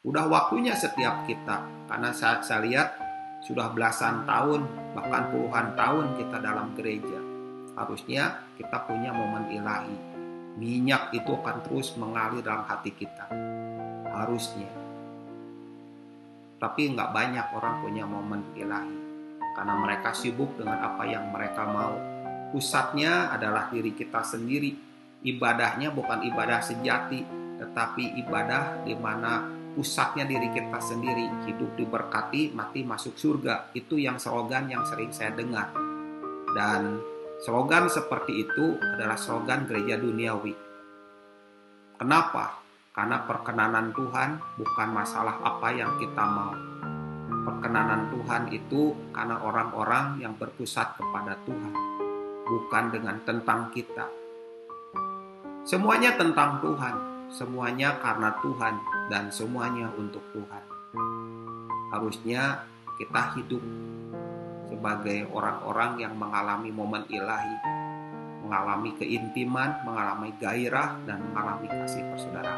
Udah waktunya setiap kita, karena saya, saya lihat sudah belasan tahun, bahkan puluhan tahun kita dalam gereja. Harusnya kita punya momen ilahi. Minyak itu akan terus mengalir dalam hati kita. Harusnya. Tapi nggak banyak orang punya momen ilahi. Karena mereka sibuk dengan apa yang mereka mau. Pusatnya adalah diri kita sendiri. Ibadahnya bukan ibadah sejati, tetapi ibadah di mana pusatnya diri kita sendiri. Hidup diberkati, mati masuk surga. Itu yang slogan yang sering saya dengar. Dan slogan seperti itu adalah slogan gereja duniawi. Kenapa? Karena perkenanan Tuhan bukan masalah apa yang kita mau. Perkenanan Tuhan itu karena orang-orang yang berpusat kepada Tuhan, bukan dengan tentang kita. Semuanya tentang Tuhan, semuanya karena Tuhan, dan semuanya untuk Tuhan. Harusnya kita hidup sebagai orang-orang yang mengalami momen ilahi, mengalami keintiman, mengalami gairah, dan mengalami kasih persaudaraan.